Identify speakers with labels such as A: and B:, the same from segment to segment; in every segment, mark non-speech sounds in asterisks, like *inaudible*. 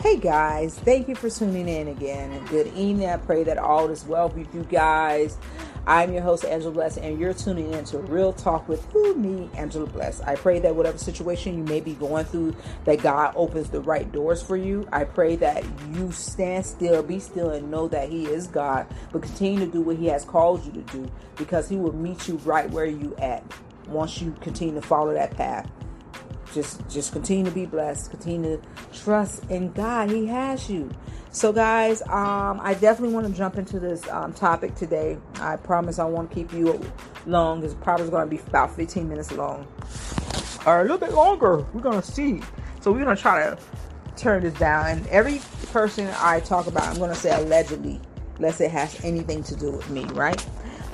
A: Hey guys, thank you for tuning in again. And good evening. I pray that all is well with you guys. I'm your host, Angela Bless, and you're tuning in to Real Talk with who, me, Angela Bless. I pray that whatever situation you may be going through, that God opens the right doors for you. I pray that you stand still, be still, and know that He is God, but continue to do what He has called you to do because He will meet you right where you at once you continue to follow that path just just continue to be blessed continue to trust in god. He has you. So guys um, i definitely want to jump into this um, topic today. I promise i won't keep you long. It's probably going to be about 15 minutes long. Or a little bit longer. We're going to see. So we're going to try to turn this down. And every person i talk about i'm going to say allegedly unless it has anything to do with me right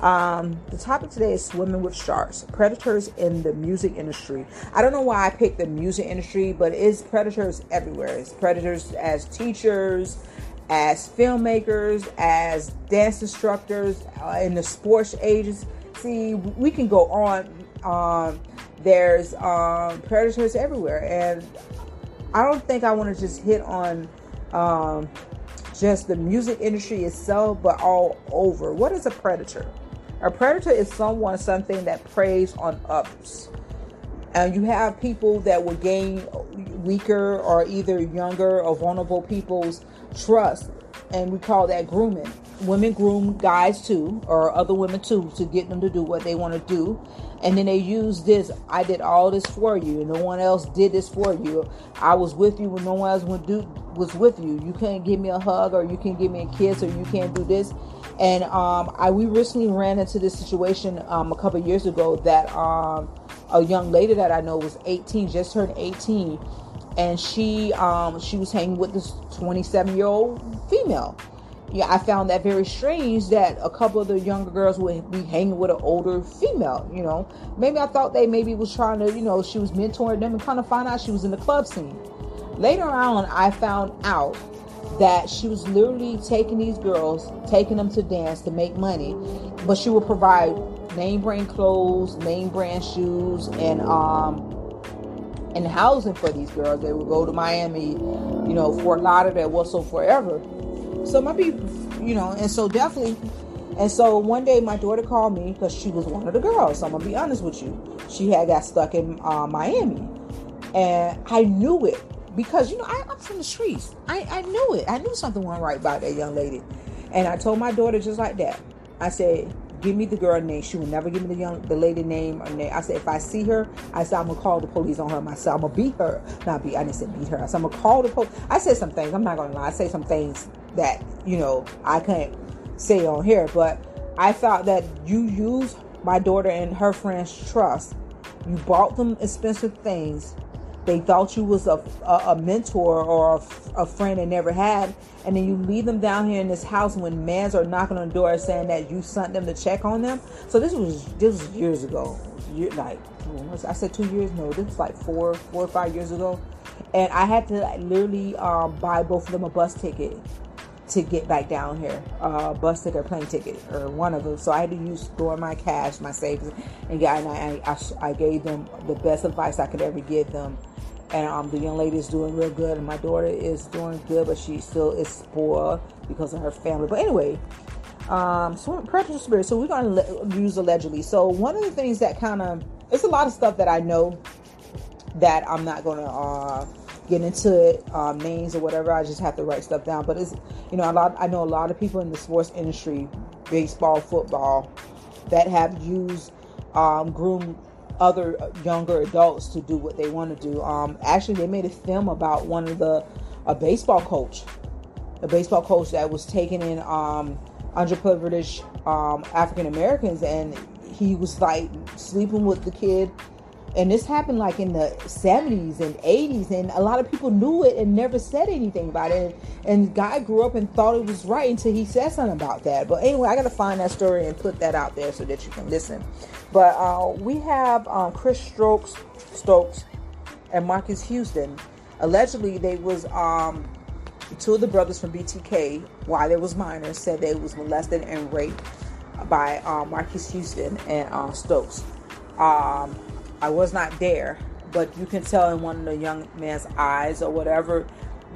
A: um, the topic today is swimming with sharks, predators in the music industry. I don't know why I picked the music industry, but it's predators everywhere. It's predators as teachers, as filmmakers, as dance instructors, uh, in the sports agency. See, we can go on. Um, there's um, predators everywhere, and I don't think I want to just hit on um, just the music industry itself, but all over. What is a predator? A predator is someone, something that preys on others. And you have people that will gain weaker or either younger or vulnerable people's trust. And we call that grooming. Women groom guys too, or other women too, to get them to do what they want to do. And then they use this I did all this for you, and no one else did this for you. I was with you when no one else was with you. You can't give me a hug, or you can't give me a kiss, or you can't do this and um, I we recently ran into this situation um, a couple years ago that um, a young lady that I know was 18, just turned 18, and she um, she was hanging with this 27 year old female. I found that very strange that a couple of the younger girls would be hanging with an older female. You know, maybe I thought they maybe was trying to, you know, she was mentoring them and kind of find out she was in the club scene. Later on, I found out that she was literally taking these girls, taking them to dance to make money, but she would provide name brand clothes, name brand shoes, and um and housing for these girls. They would go to Miami, you know, Fort Lauderdale, Whistle forever. So my people, you know, and so definitely. And so one day my daughter called me because she was one of the girls. So I'm gonna be honest with you. She had got stuck in uh, Miami, and I knew it because you know I, am from the streets. I, I knew it. I knew something wasn't right about that young lady, and I told my daughter just like that. I said, "Give me the girl name." She would never give me the young the lady name or name. I said, "If I see her, I said I'm gonna call the police on her myself. I'm gonna beat her. Not beat. I didn't say beat her. I said I'm gonna call the police." I said some things. I'm not gonna lie. I say some things that you know I can't say on here, but I thought that you use my daughter and her friends' trust. You bought them expensive things they thought you was a, a, a mentor or a, a, friend they never had and then you leave them down here in this house when mans are knocking on the door saying that you sent them to check on them. So this was this was years ago. Year, like i said two years? No this was like four four or five years ago. And i had to like, literally um, buy both of them a bus ticket to get back down here, uh, bus ticket or plane ticket or one of them. So I had to use store my cash, my savings, and yeah, and I, I, I gave them the best advice I could ever give them and um, the young lady is doing real good, and my daughter is doing good, but she still is spoiled because of her family. But anyway, um, so spirit. So we're gonna le- use allegedly. So one of the things that kind of it's a lot of stuff that I know that I'm not gonna uh, get into um, names or whatever. I just have to write stuff down. But it's you know a lot. I know a lot of people in the sports industry, baseball, football, that have used um, groom other younger adults to do what they want to do. Um, actually, they made a film about one of the a baseball coach, a baseball coach that was taking in um, underprivileged um, African Americans, and he was like sleeping with the kid and this happened like in the 70s and 80s and a lot of people knew it and never said anything about it. And, guy grew up and thought it was right until he said something about that. But anyway i gotta find that story and put that out there so that you can listen. But uh, we have um, chris stokes stokes and marques houston. Allegedly they was um, two of the brothers from b2k while they was minors said they was molested and raped by um, marques houston and uh, stokes. Um, I was not there, but you can tell in one of the young man's eyes or whatever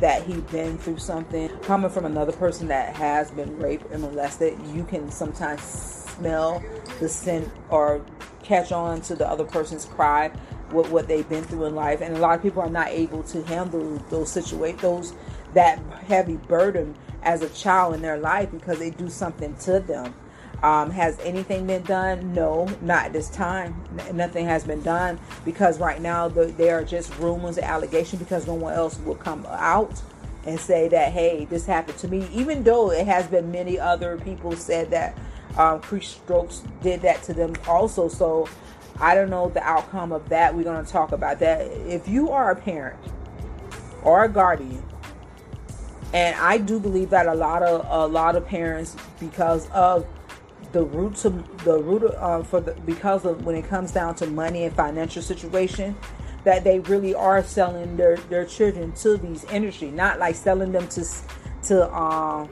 A: that he's been through something. Coming from another person that has been raped and molested, you can sometimes smell the scent or catch on to the other person's cry what what they've been through in life and a lot of people are not able to handle those situations those that heavy burden as a child in their life because they do something to them um, has anything been done? No, not this time. N- nothing has been done because right now the, there are just rumors and allegations because no one else will come out and say that hey, this happened to me. Even though it has been many other people said that um, Chris Stokes did that to them also. So I don't know the outcome of that. We're going to talk about that. If you are a parent or a guardian and I do believe that a lot of a lot of parents, because of the root to the root uh, for the because of when it comes down to money and financial situation that they really are selling their their children to these industry. Not like selling them to to um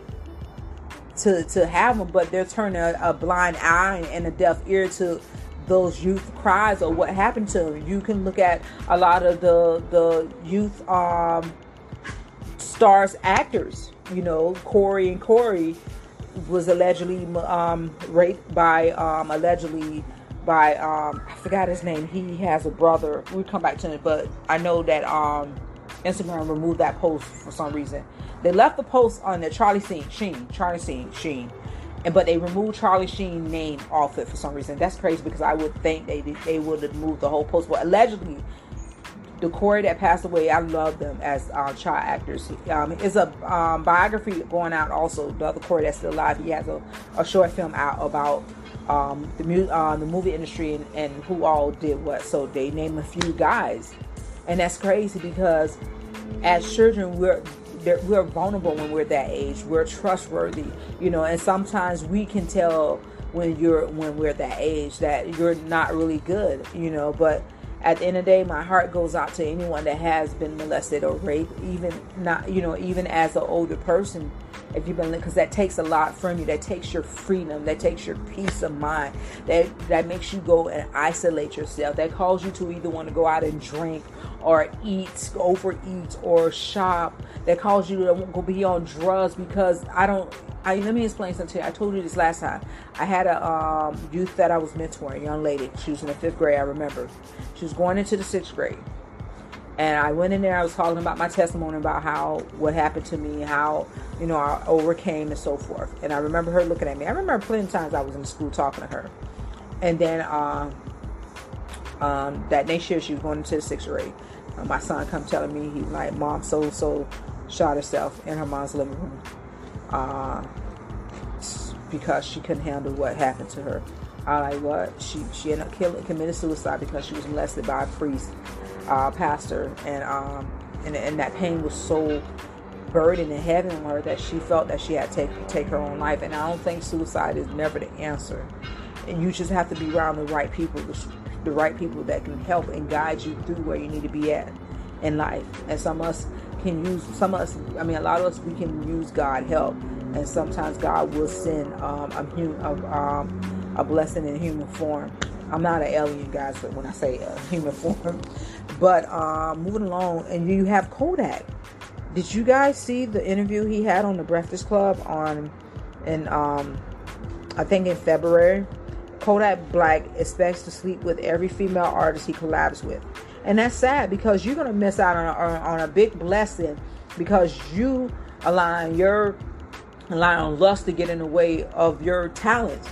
A: to to have them but they're turning a, a blind eye and a deaf ear to those youth cries or what happened to them you can look at a lot of the the youth um stars actors you know corey and corey was allegedly um, raped by um, allegedly by um, I forgot his name. He has a brother. We'll come back to it, but I know that um, Instagram removed that post for some reason. They left the post on the Charlie Sheen, Sheen, Charlie Sheen, Sheen, and but they removed Charlie Sheen name off it for some reason. That's crazy because I would think they they would have moved the whole post. But allegedly, the Corey that passed away, I love them as uh, child actors. Um, it's a um, biography going out also. The other Corey that's still alive, he has a, a short film out about um, the, mu- uh, the movie industry and, and who all did what. So they name a few guys, and that's crazy because as children we're we're vulnerable when we're that age. We're trustworthy, you know, and sometimes we can tell when you're when we're that age that you're not really good, you know, but at the end of the day, my heart goes out to anyone that has been molested or raped, even not, you know, even as an older person. If you've been, because that takes a lot from you. That takes your freedom. That takes your peace of mind. That that makes you go and isolate yourself. That calls you to either want to go out and drink or eat, overeat, or shop. That cause you to go be on drugs because I don't. I, let me explain something to you. I told you this last time. I had a um, youth that I was mentoring, young lady. She was in the fifth grade. I remember. She was going into the sixth grade. And I went in there, I was talking about my testimony about how what happened to me, how, you know, I overcame and so forth. And I remember her looking at me. I remember plenty of times I was in school talking to her. And then um, um, that next year she was going into the sixth grade. Uh, my son come telling me, he's like, Mom so so shot herself in her mom's living room. Uh, because she couldn't handle what happened to her. I like what she she ended up killing, committed suicide because she was molested by a priest, uh, pastor, and um and and that pain was so burdened and heavy on her that she felt that she had to take take her own life. And I don't think suicide is never the answer. And you just have to be around the right people, the right people that can help and guide you through where you need to be at in life. And some of us can use some of us. I mean, a lot of us we can use God help, and sometimes God will send um, a, a um, a blessing in human form. I'm not an alien, guys, when I say uh, *laughs* human form. But um, moving along, and you have Kodak. Did you guys see the interview he had on the Breakfast Club on, in um, I think in February? Kodak Black expects to sleep with every female artist he collabs with, and that's sad because you're gonna miss out on a, on a big blessing because you align your allowing lust to get in the way of your talent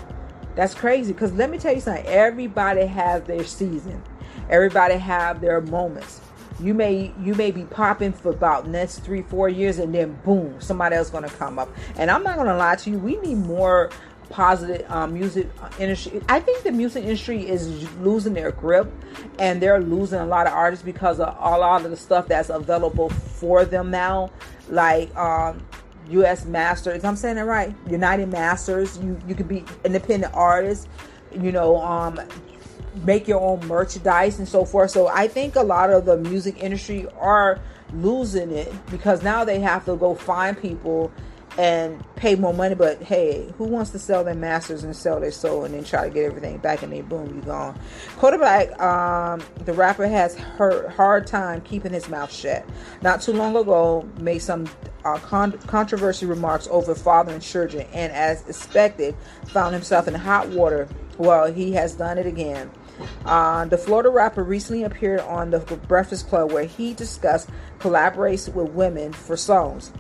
A: that's crazy. Because let me tell you something. Everybody has their season. Everybody have their moments. You may you may be popping for about next three four years, and then boom, somebody else gonna come up. And I'm not gonna lie to you. We need more positive um, music industry. I think the music industry is losing their grip, and they're losing a lot of artists because of a lot of the stuff that's available for them now. Like um, U.S. Masters. I'm saying it right. United Masters. You you could be independent artists. You know, um, make your own merchandise and so forth. So I think a lot of the music industry are losing it because now they have to go find people and pay more money. But hey, who wants to sell their masters and sell their soul and then try to get everything back and then boom, you gone. Kodak Black, um, the rapper has hurt hard time keeping his mouth shut. Not too long ago, made some uh, con- controversy remarks over father and children, and as expected, found himself in hot water. Well, he has done it again. Uh, the Florida rapper recently appeared on the Breakfast Club where he discussed collaborations with women for songs.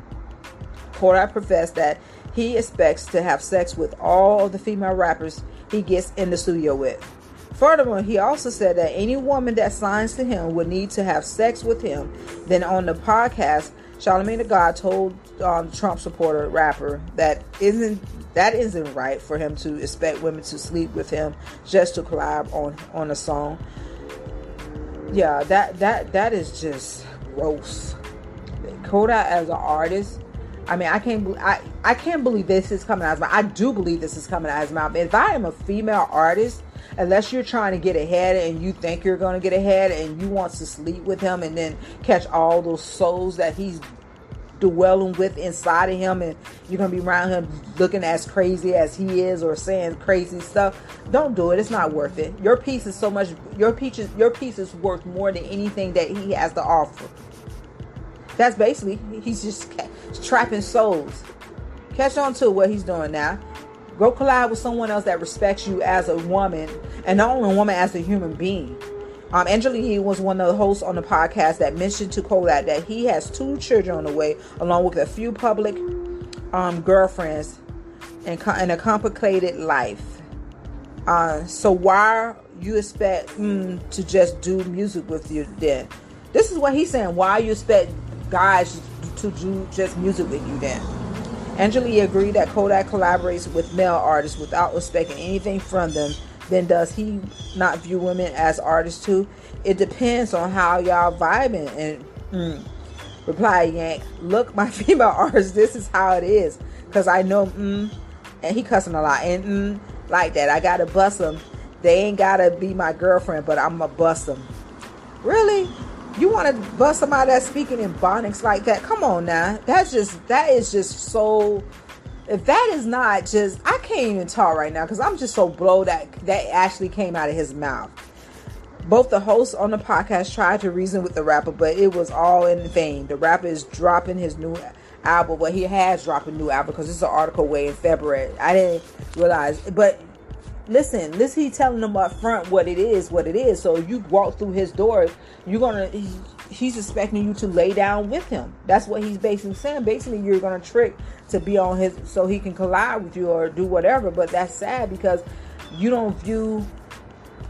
A: Kodak professed that he expects to have sex with all of the female rappers he gets in the studio with. Furthermore, he also said that any woman that signs to him would need to have sex with him. Then on the podcast, Charlamagne the God told um, Trump supporter rapper that isn't that isn't right for him to expect women to sleep with him just to collab on on a song. Yeah, that that that is just gross. Kodak as an artist I mean, I can't. I I can't believe this is coming out of my. I do believe this is coming out of mouth. If I am a female artist, unless you're trying to get ahead and you think you're going to get ahead and you want to sleep with him and then catch all those souls that he's dwelling with inside of him and you're going to be around him looking as crazy as he is or saying crazy stuff don't do it it's not worth it your piece is so much your piece is your piece is worth more than anything that he has to offer that's basically he's just trapping souls. Catch on to what he's doing now. Go collide with someone else that respects you as a woman, and not only a woman as a human being. Um, Angela Yee was one of the hosts on the podcast that mentioned to Kodak that he has two children on the way, along with a few public um, girlfriends, and, and, a complicated life. Uh, so why you expect mm, to just do music with you then? This is what he's saying. Why you expect guys to do just music with you then. Angela agreed that Kodak collaborates with male artists without expecting anything from them. Then does he not view women as artists too? It depends on how y'all vibing. And mm, reply Yank, look, my *laughs* female artist, this is how it is. Cause I know, mm, and he cussing a lot, and mm, like that. I gotta bust them. They ain't gotta be my girlfriend, but I'm gonna bust them. Really? You want to bust somebody that's speaking in Bonics like that? Come on now. That's just that is just so. If that is not just, I can't even talk right now because I'm just so blown that that actually came out of his mouth. Both the hosts on the podcast tried to reason with the rapper, but it was all in vain. The rapper is dropping his new album, but he has dropped a new album because it's an article way in February. I didn't realize, but listen, this he telling them up front what it is, what it is. So you walk through his door, you're gonna. He, he's expecting you to lay down with him. That's what he's basically saying. Basically, you're gonna trick to be on his so he can collide with you or do whatever. But that's sad because you don't view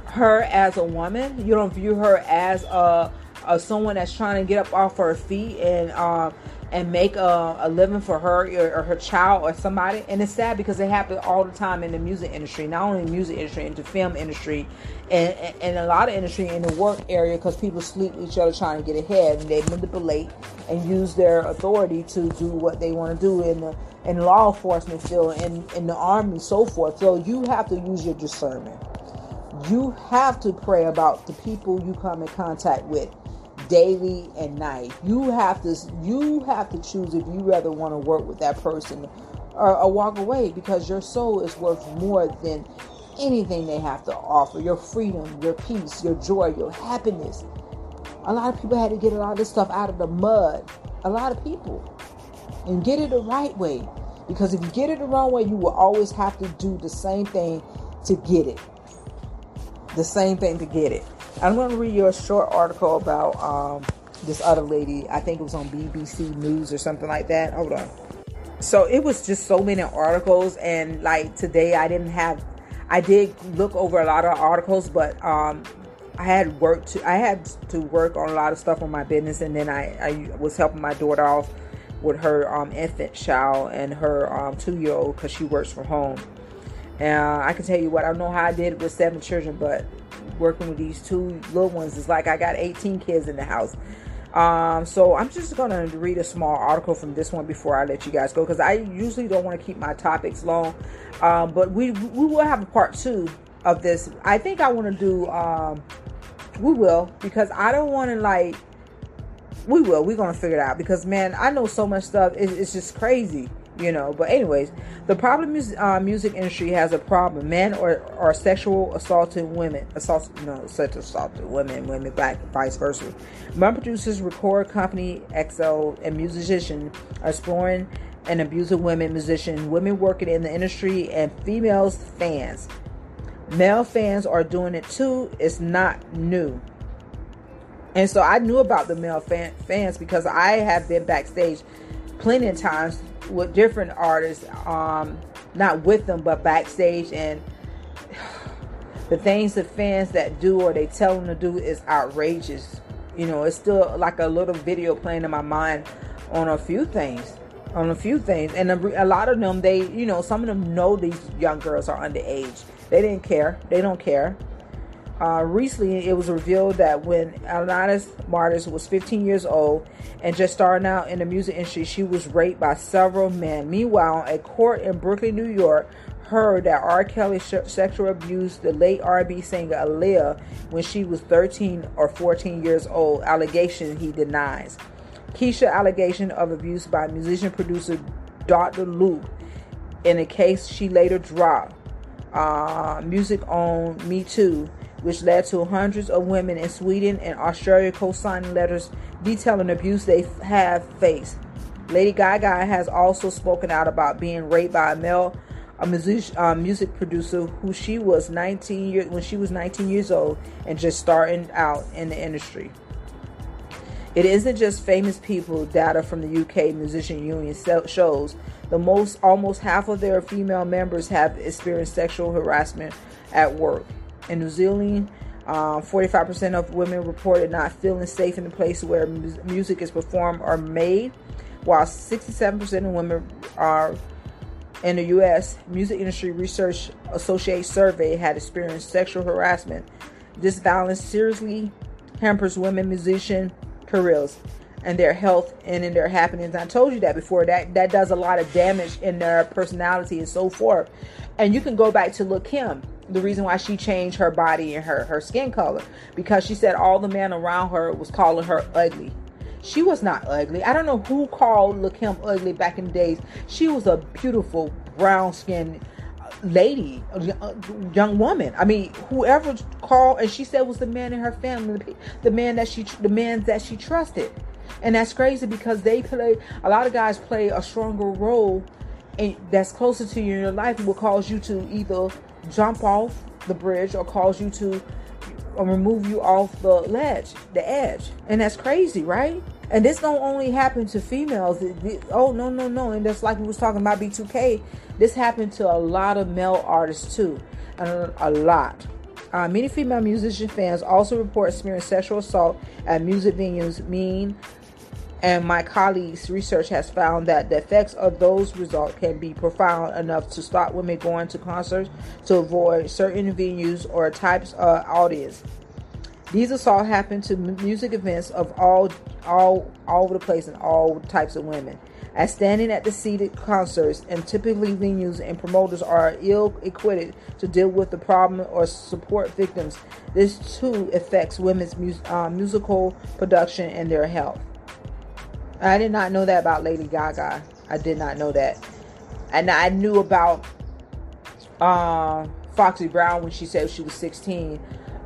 A: her as a woman. You don't view her as a, a someone that's trying to get up off her feet and. Um, and make a, a living for her or, or, her child or somebody. And it's sad because it happens all the time in the music industry, not only the music industry, into film industry, and, and, and a lot of industry in the work area because people sleep with each other trying to get ahead and they manipulate and use their authority to do what they want to do in the in law enforcement field and in the army, so forth. So you have to use your discernment. You have to pray about the people you come in contact with daily and night. You have to you have to choose if you rather want to work with that person or, or, walk away because your soul is worth more than anything they have to offer. Your freedom, your peace, your joy, your happiness. A lot of people had to get a lot of this stuff out of the mud. A lot of people. And get it the right way. Because if you get it the wrong way, you will always have to do the same thing to get it. The same thing to get it. I'm going to read you a short article about um, this other lady. I think it was on BBC News or something like that. Hold on. So it was just so many articles, and like today, I didn't have. I did look over a lot of articles, but um, I had work to. I had to work on a lot of stuff on my business, and then I, I was helping my daughter off with her um, infant child and her um, two year old because she works from home. And uh, I can tell you what I don't know how I did it with seven children, but working with these two little ones. It's like I got 18 kids in the house. Um, so I'm just gonna read a small article from this one before I let you guys go because I usually don't want to keep my topics long. Um, but we we will have a part two of this. I think I want to do. Um, we will because I don't want to like. We will. We're gonna figure it out because man, I know so much stuff. It's, it's just crazy. You know. But anyways, the problem is uh, music industry has a problem. Men are, are sexual assaulting women, assault no, such assaulted women, women black vice versa. Men producers, record company, XO, and musicians are exploring and abusing women musicians, women working in the industry, and females fans. Male fans are doing it too. It's not new. And so I knew about the male fan, fans because I have been backstage plenty of times with different artists, um, not with them, but backstage. And *sighs* the things the fans that do or they tell them to do is outrageous. You know, it's still like a little video playing in my mind on a few things. On a few things. And a, a lot of them, they, you know, some of them know these young girls are underage. They didn't care. They don't care. Uh, recently, it was revealed that when Alanis Martis was 15 years old and just starting out in the music industry, she was raped by several men. Meanwhile, a court in Brooklyn, New York, heard that R. Kelly sh- sexual abused the late R&B singer Aaliyah when she was 13 or 14 years old. Allegation he denies. Kesha allegation of abuse by musician producer Dr. Luke in a case she later dropped. Uh, music on Me Too which led to hundreds of women in Sweden and Australia co signing letters detailing abuse they have faced. Lady Gaga has also spoken out about being raped by a male a music, uh, music producer who she was 19 years when she was 19 years old and just starting out in the industry. It isn't just famous people. Data from the UK Musician Union shows the most almost half of their female members have experienced sexual harassment at work. In New Zealand, um, 45% of women reported not feeling safe in the place where mu- music is performed or made, while 67% of women are in the U.S. Music Industry Research Associate survey had experienced sexual harassment. This violence seriously hampers women musician careers and their health and in their happenings. I told you that before. That that does a lot of damage in their personality and so forth. And you can go back to look Kim the reason why she changed her body and her her skin color because she said all the men around her was calling her ugly. She was not ugly. I don't know who called Kim ugly back in the days. She was a beautiful brown skinned lady, young woman. I mean, whoever called and she said was the man in her family, the man that she, the man that she trusted, and that's crazy because they play. A lot of guys play a stronger role, and that's closer to you in your life will cause you to either jump off the bridge or cause you to or remove you off the ledge, the edge. And that's crazy, right? And this don't only happen to females. oh no, no, no. And that's like we was talking about B2K. This happened to a lot of male artists too. And a, a lot. Uh, many female musician fans also report experiencing sexual assault at music venues, mean and my colleagues' research has found that the effects of those results can be profound enough to stop women going to concerts to avoid certain venues or types of audience. These assaults happen to music events of all, all, all over the place and all types of women. As standing at the seated concerts and typically venues and promoters are ill equipped to deal with the problem or support victims, this too affects women's mu- uh, musical production and their health. I did not know that about Lady Gaga. I did not know that. And I knew about uh, Foxy Brown when she said she was 16.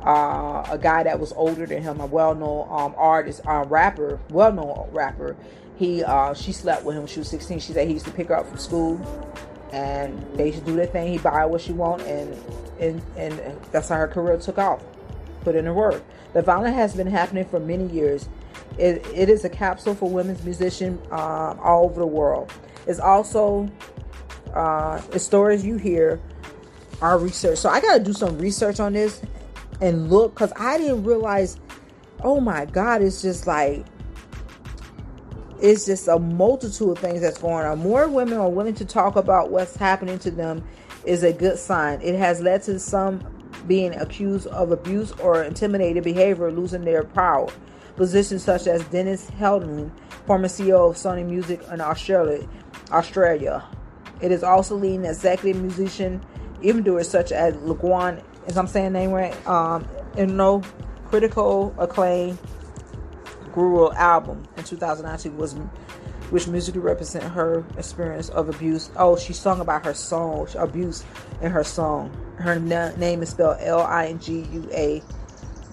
A: Uh, a guy that was older than him, a well-known um, artist, uh, rapper, well-known rapper. He, uh, she slept with him when she was 16. She said he used to pick her up from school, and they used to do their thing. He buy what she want, and and and that's how her career took off. Put in the work. The violence has been happening for many years. It, it is a capsule for women's musicians um, all over the world. It's also uh, the stories you hear are research. So I got to do some research on this and look because I didn't realize. Oh my God! It's just like it's just a multitude of things that's going on. More women are willing to talk about what's happening to them is a good sign. It has led to some being accused of abuse or intimidated behavior losing their power positions such as Dennis Haldane, former CEO of Sony Music in Australia. Australia. It is also leading executive musician even evildoers such as Laguan, as I'm saying name right, um, and no critical acclaim Guru album in 2019 was which musically represent her experience of abuse. Oh, she sung about her song abuse in her song. Her na- name is spelled L I N G U A,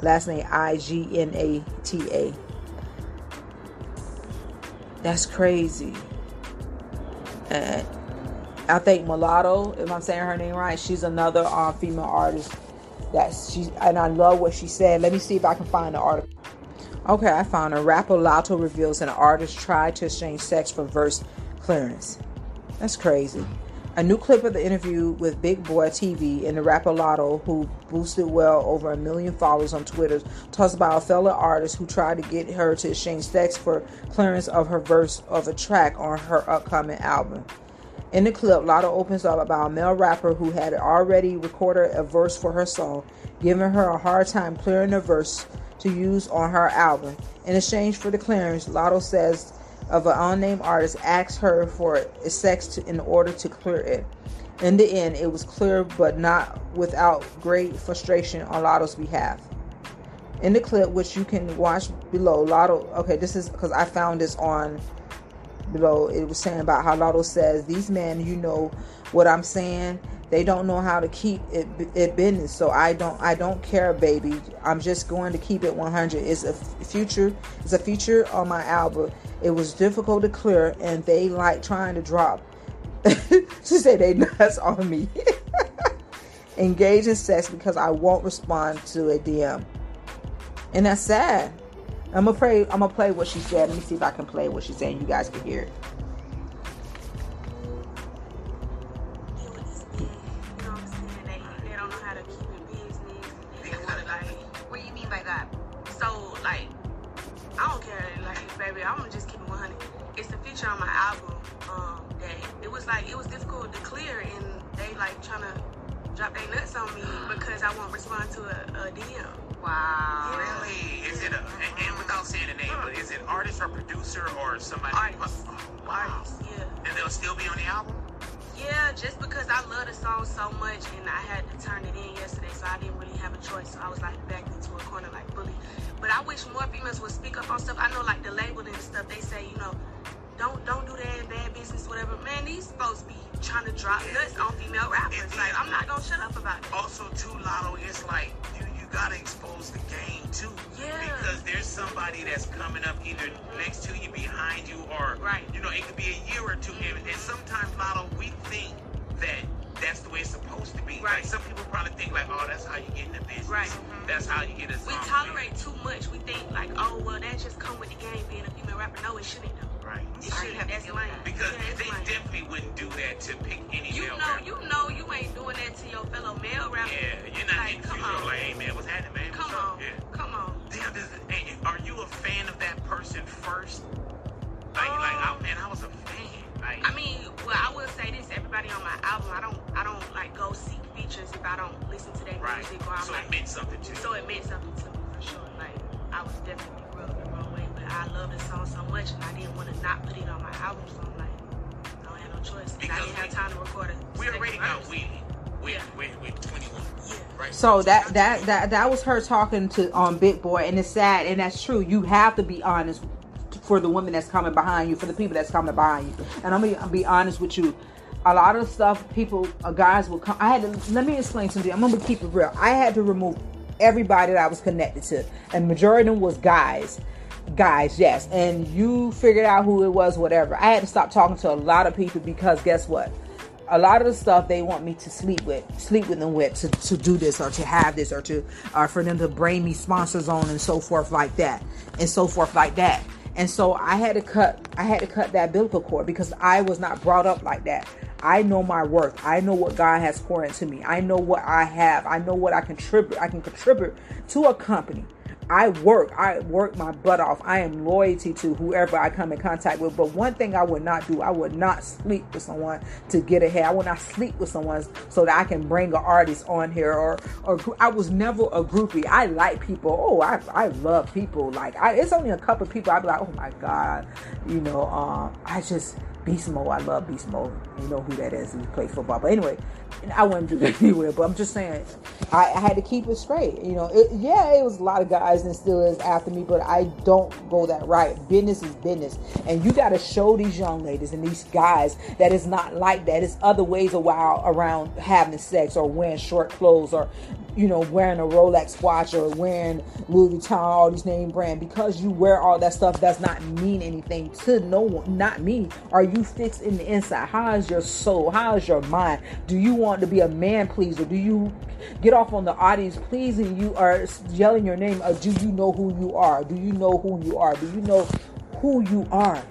A: last name I G N A T A. That's crazy. And I think Mulatto, if I'm saying her name right, she's another uh, female artist that she and I love what she said. Let me see if I can find the article. Okay, I found a rapper Latto reveals an artist tried to exchange sex for verse clearance. That's crazy. A new clip of the interview with Big Boy TV and the rapper Latto, who boosted well over a million followers on Twitter, talks about a fellow artist who tried to get her to exchange sex for clearance of her verse of a track on her upcoming album. In the clip, Latto opens up about a male rapper who had already recorded a verse for her song, giving her a hard time clearing the verse to use on her album. In exchange for the clearance, Latto says of an unnamed artist asked her for sex to, in order to clear it. In the end, it was clear, but not without great frustration on Latto's behalf. In the clip, which you can watch below, Latto. Okay, this is because I found this on below it was saying about how Latto says these men, you know what I'm saying. They don't know how to keep it, it business, so I don't. I don't care, baby. I'm just going to keep it 100. It's a future. It's a feature on my album. It was difficult to clear, and they like trying to drop. *laughs* she said they nuts on me. *laughs* Engage in sex because I won't respond to a DM, and that's sad. I'm gonna play. I'm gonna play what she said. Let me see if I can play what she's saying. You guys can hear it.
B: Or somebody? Oh, wow.
C: Yeah.
B: And they'll still be on the album?
C: Yeah, just because I love the song so much and I had to turn it in yesterday, so I didn't really have a choice. So I was like backed into a corner like bully. But I wish more females would speak up on stuff. I know like the labeling and stuff, they say, you know, don't don't do that bad business, whatever. Man, these folks be trying to drop nuts on female rappers.
B: And
C: Like I'm not gonna shut up about it.
B: Also, too, Latto, it's like you gotta expose the game too.
C: Yeah.
B: Because there's somebody that's coming up either next to you, behind you, or
C: Right.
B: you know, it could be a year or 2 And, and sometimes, Latto, we think that that's the way it's supposed to be.
C: Right.
B: Like some people probably think like, oh, that's how you get in the business.
C: Right.
B: That's how you get a
C: We tolerate too much. We think like, oh well, that just come with the game being a female rapper. No, it shouldn't though.
B: Right.
C: It shouldn't. That's lame.
B: Because
C: Yeah,
B: they definitely wouldn't do that to pick any
C: You
B: male
C: know,
B: rapper.
C: you know, you ain't doing that to your fellow male rapper.
B: Yeah, you're not
C: Like, come on.
B: like, hey man, what's happening, man?
C: Come
B: What's
C: on,
B: Yeah.
C: come on.
B: Damn, it, hey, are you a fan of that person first? Like, like, oh
C: Um,
B: man, I was a fan. Like,
C: I mean, well, I will say this: everybody on my album, I don't, I don't like go seek features if I don't listen to their
B: right.
C: music or I'm
B: So
C: like,
B: it meant something to you.
C: so it meant something song so much, and I didn't want to not put it on my album. So I'm like, I don't have no choice. 'cause I
B: Because
C: didn't have time to record it.
B: we already know we, we,
C: Yeah.
B: we, we, 21.
C: Yeah.
B: Right.
A: So that that that that was her talking to um Big Boy, and it's sad, and that's true. You have to be honest for the women that's coming behind you, for the people that's coming behind you. And I'm gonna be honest with you. A lot of stuff people, uh, guys will come. I had to let me explain something. I'm gonna keep it real. I had to remove everybody that I was connected to, and majority of them was guys. Guys, yes, and you figured out who it was, whatever. I had to stop talking to a lot of people because guess what? a lot of the stuff they want me to sleep with, sleep with them with, to, to do this or to have this or to, or for them to bring me sponsors on and so forth like that, and so forth like that. And so I had to cut, I had to cut that biblical cord because I was not brought up like that. I know my worth. I know what God has poured into me. I know what I have. I know what I contribute. I can contribute to a company. I work. I work my butt off. I am loyalty to whoever I come in contact with. But one thing I would not do, I would not sleep with someone to get ahead. I would not sleep with someone so that I can bring an artist on here. Or, or I was never a groupie. I like people. Oh, I, I love people. Like I, it's only a couple of people. I'd be like, oh my god, you know. Um, I just Beast Mode. I love Beast Mode. You know who that is? He plays football. But anyway, I wouldn't do that anywhere, but I'm just saying, I, I had to keep it straight. You know, it, yeah, it was a lot of guys and still is after me, but I don't go that right. Business is business, and you got to show these young ladies and these guys that it's not like that. It's other ways a while around having sex or wearing short clothes or you know, wearing a Rolex watch or wearing Louis Vuitton, all these name brand, because you wear all that stuff does not mean anything to no one, not me. Are you fixed in the inside? How is your soul? How is your mind? Do you want to be a man pleaser? Do you get off on the audience pleasing you are yelling your name? Or do you know who you are? Do you know who you are? Do you know who you are?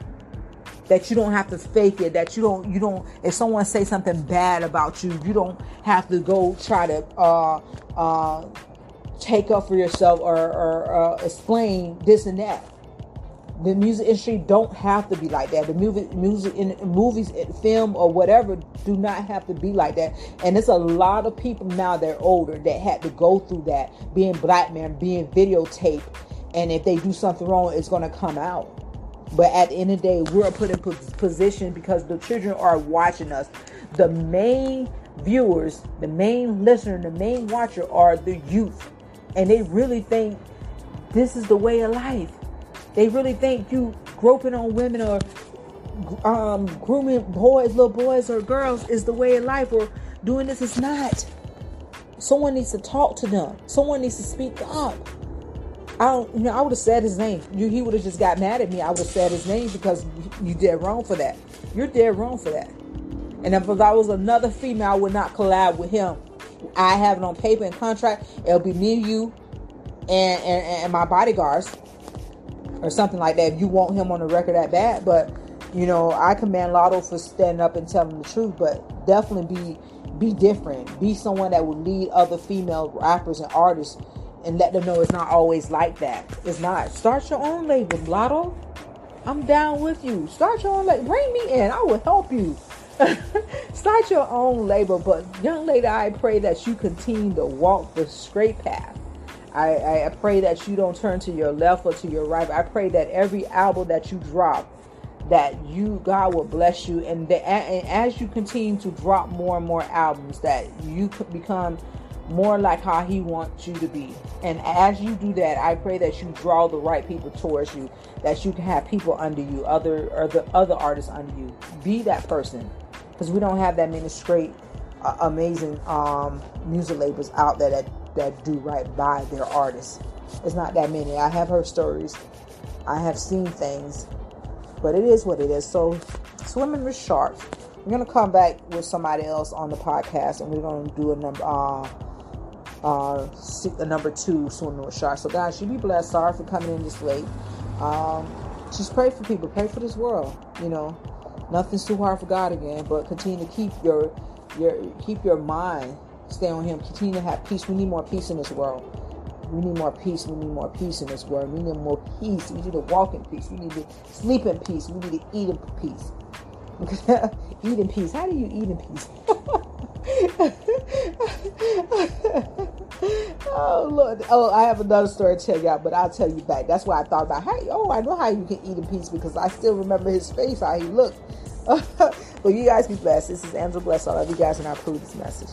A: that you don't have to fake it that you don't you don't if someone say something bad about you you don't have to go try to uh uh take up for yourself or, or uh, explain this and that the music industry don't have to be like that. The music, music in movies, film, or whatever do not have to be like that. And it's a lot of people now that are older that had to go through that, being black man, being videotaped, and if they do something wrong, it's going to come out. But at the end of the day, we're put in position because the children are watching us. The main viewers, the main listener, the main watcher are the youth. And they really think this is the way of life. They really think you groping on women or um, grooming boys, little boys or girls is the way of life or doing this is not. Someone needs to talk to them. Someone needs to speak up. I don't, you know, I would have said his name. You, he would have just got mad at me. I would have said his name because you did wrong for that. You're dead wrong for that. And if I was another female, I would not collab with him. I have it on paper and contract. It'll be me, you, and, and, and my bodyguards, or something like that. If you want him on the record at that bad, but you know, I commend Latto for standing up and telling the truth. But definitely be be different. Be someone that would lead other female rappers and artists and let them know it's not always like that. It's not. Start your own label, Latto. I'm down with you. Start your own label. Bring me in. I will help you. *laughs* Start your own label. But young lady, I pray that you continue to walk the straight path. I, I pray that you don't turn to your left or to your right. I pray that every album that you drop, that you God will bless you, and, that, and as you continue to drop more and more albums, that you could become more like how he wants you to be. And as you do that, I pray that you draw the right people towards you, that you can have people under you, other or the other artists under you. Be that person, because we don't have that many straight, uh, amazing um, music labels out there that that do right by their artists. It's not that many. I have heard stories, I have seen things, but it is what it is. So, swimming with sharks. We're gonna come back with somebody else on the podcast, and we're gonna do a number. Uh, uh, the number two swimming with sharks. So guys, you be blessed. Sorry for coming in this late. Um, just pray for people. Pray for this world. You know, nothing's too hard for God again. But continue to keep your your keep your mind stay on Him. Continue to have peace. We need more peace in this world. We need more peace. We need more peace in this world. We need more peace. We need to walk in peace. We need to sleep in peace. We need to eat in peace. *laughs* eat in peace. How do you eat in peace? *laughs* oh Lord! Oh, I have another story to tell y'all, but I'll tell you back. That's why I thought about Hey, Oh, I know how you can eat in peace because I still remember his face, how he looked. *laughs* but you guys be blessed. This is Angela Bless. All of you guys, and I approve this message.